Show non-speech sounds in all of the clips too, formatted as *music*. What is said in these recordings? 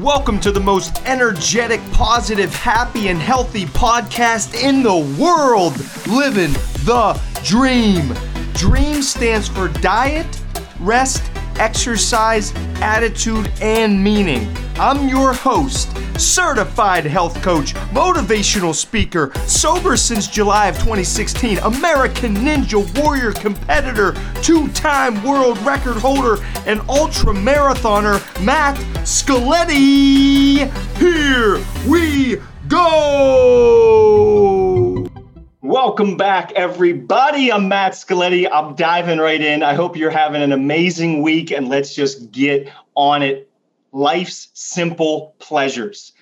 Welcome to the most energetic, positive, happy, and healthy podcast in the world. Living the dream. DREAM stands for diet, rest, exercise, attitude, and meaning. I'm your host, certified health coach, motivational speaker, sober since July of 2016, American Ninja Warrior competitor, two time world record holder, and ultra marathoner, Matt Scaletti. Here we go! Welcome back, everybody. I'm Matt Scaletti. I'm diving right in. I hope you're having an amazing week, and let's just get on it. Life's simple pleasures.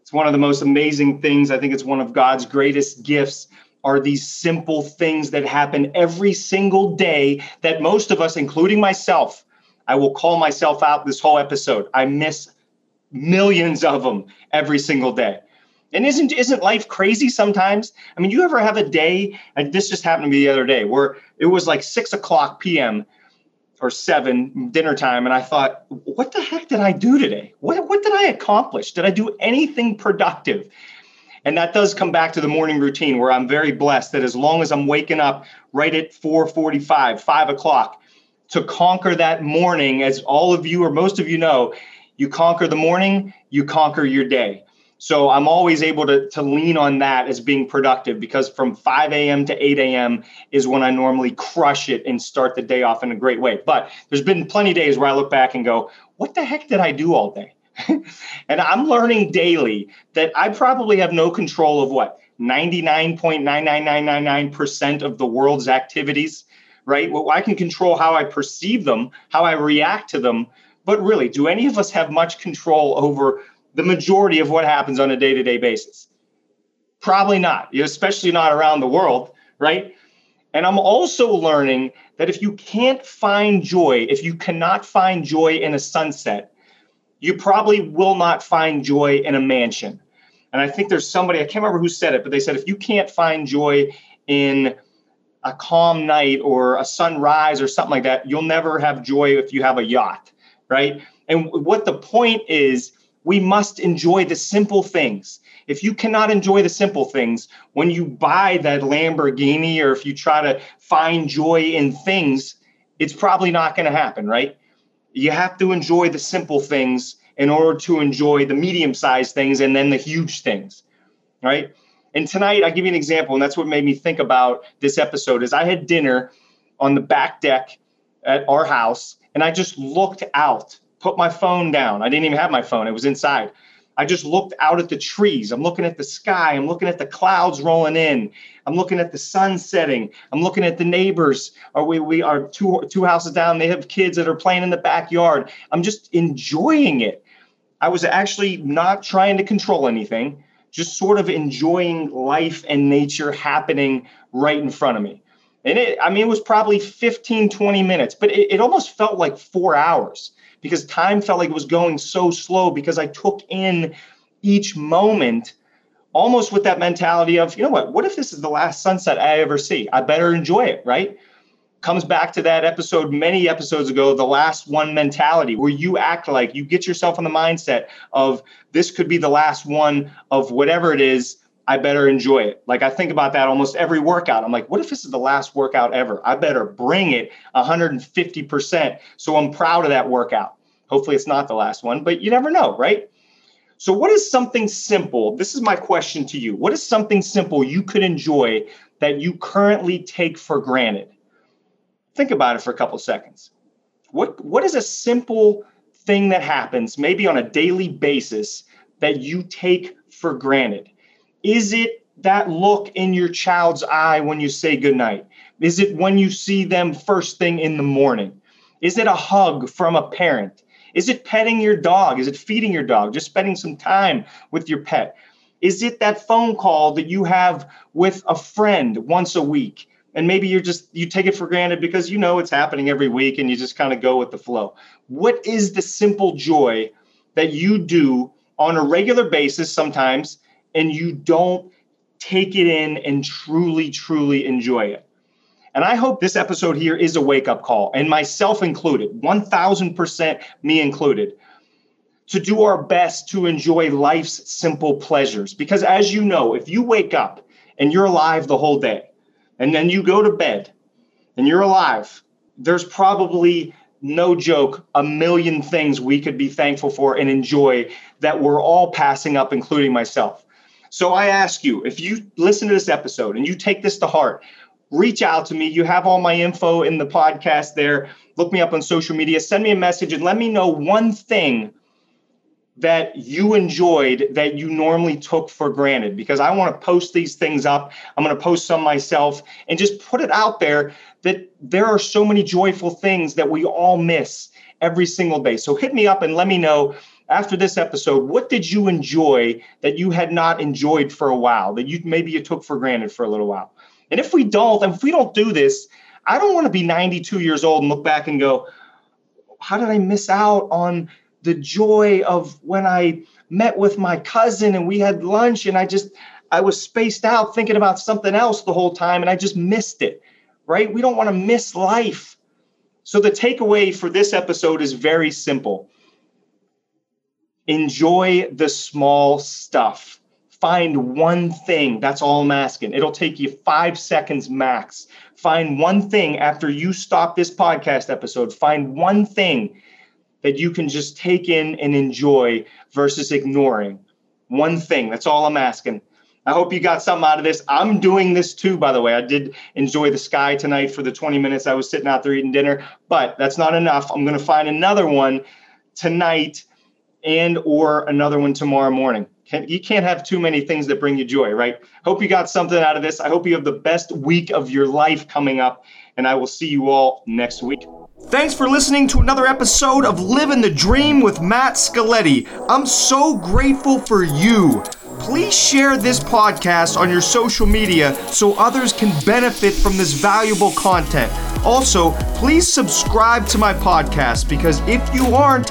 It's one of the most amazing things. I think it's one of God's greatest gifts are these simple things that happen every single day that most of us, including myself, I will call myself out this whole episode. I miss millions of them every single day. And isn't isn't life crazy sometimes? I mean, you ever have a day? And this just happened to me the other day where it was like six o'clock p.m. or seven dinner time, and I thought, what the heck did I do today? What what did I accomplish? Did I do anything productive? And that does come back to the morning routine where I'm very blessed that as long as I'm waking up right at 4:45, 5 o'clock to conquer that morning, as all of you or most of you know, you conquer the morning, you conquer your day. So I'm always able to, to lean on that as being productive because from 5 a.m. to 8 a.m. is when I normally crush it and start the day off in a great way. But there's been plenty of days where I look back and go, what the heck did I do all day? *laughs* and I'm learning daily that I probably have no control of what 99.99999% of the world's activities, right? Well, I can control how I perceive them, how I react to them. But really, do any of us have much control over the majority of what happens on a day to day basis? Probably not, especially not around the world, right? And I'm also learning that if you can't find joy, if you cannot find joy in a sunset, you probably will not find joy in a mansion. And I think there's somebody, I can't remember who said it, but they said if you can't find joy in a calm night or a sunrise or something like that, you'll never have joy if you have a yacht, right? And what the point is, we must enjoy the simple things. If you cannot enjoy the simple things, when you buy that Lamborghini or if you try to find joy in things, it's probably not going to happen, right? You have to enjoy the simple things in order to enjoy the medium sized things and then the huge things, right? And tonight, I give you an example, and that's what made me think about this episode. Is I had dinner on the back deck at our house, and I just looked out put my phone down. I didn't even have my phone, it was inside. I just looked out at the trees. I'm looking at the sky. I'm looking at the clouds rolling in. I'm looking at the sun setting. I'm looking at the neighbors. Are we we are two two houses down. They have kids that are playing in the backyard. I'm just enjoying it. I was actually not trying to control anything, just sort of enjoying life and nature happening right in front of me. And it, I mean, it was probably 15, 20 minutes, but it, it almost felt like four hours because time felt like it was going so slow because I took in each moment almost with that mentality of, you know what, what if this is the last sunset I ever see? I better enjoy it, right? Comes back to that episode many episodes ago, the last one mentality, where you act like you get yourself in the mindset of this could be the last one of whatever it is. I better enjoy it. Like I think about that almost every workout. I'm like, what if this is the last workout ever? I better bring it 150%. So I'm proud of that workout. Hopefully it's not the last one, but you never know, right? So, what is something simple? This is my question to you. What is something simple you could enjoy that you currently take for granted? Think about it for a couple seconds. What, what is a simple thing that happens, maybe on a daily basis, that you take for granted? Is it that look in your child's eye when you say goodnight? Is it when you see them first thing in the morning? Is it a hug from a parent? Is it petting your dog? Is it feeding your dog? Just spending some time with your pet? Is it that phone call that you have with a friend once a week? And maybe you're just, you take it for granted because you know it's happening every week and you just kind of go with the flow. What is the simple joy that you do on a regular basis sometimes and you don't take it in and truly, truly enjoy it? And I hope this episode here is a wake up call, and myself included, 1000% me included, to do our best to enjoy life's simple pleasures. Because as you know, if you wake up and you're alive the whole day, and then you go to bed and you're alive, there's probably no joke, a million things we could be thankful for and enjoy that we're all passing up, including myself. So I ask you, if you listen to this episode and you take this to heart, reach out to me. You have all my info in the podcast there. Look me up on social media, send me a message, and let me know one thing that you enjoyed that you normally took for granted because I want to post these things up. I'm going to post some myself and just put it out there that there are so many joyful things that we all miss every single day. So hit me up and let me know after this episode what did you enjoy that you had not enjoyed for a while that you maybe you took for granted for a little while. And if we don't, if we don't do this, I don't want to be 92 years old and look back and go, how did I miss out on the joy of when I met with my cousin and we had lunch and I just I was spaced out thinking about something else the whole time and I just missed it. Right? We don't want to miss life. So the takeaway for this episode is very simple. Enjoy the small stuff. Find one thing. That's all I'm asking. It'll take you five seconds max. Find one thing after you stop this podcast episode. Find one thing that you can just take in and enjoy versus ignoring. One thing. That's all I'm asking. I hope you got something out of this. I'm doing this too, by the way. I did enjoy the sky tonight for the 20 minutes I was sitting out there eating dinner, but that's not enough. I'm going to find another one tonight and or another one tomorrow morning. You can't have too many things that bring you joy, right? Hope you got something out of this. I hope you have the best week of your life coming up, and I will see you all next week. Thanks for listening to another episode of Living the Dream with Matt Scaletti. I'm so grateful for you. Please share this podcast on your social media so others can benefit from this valuable content. Also, please subscribe to my podcast because if you aren't,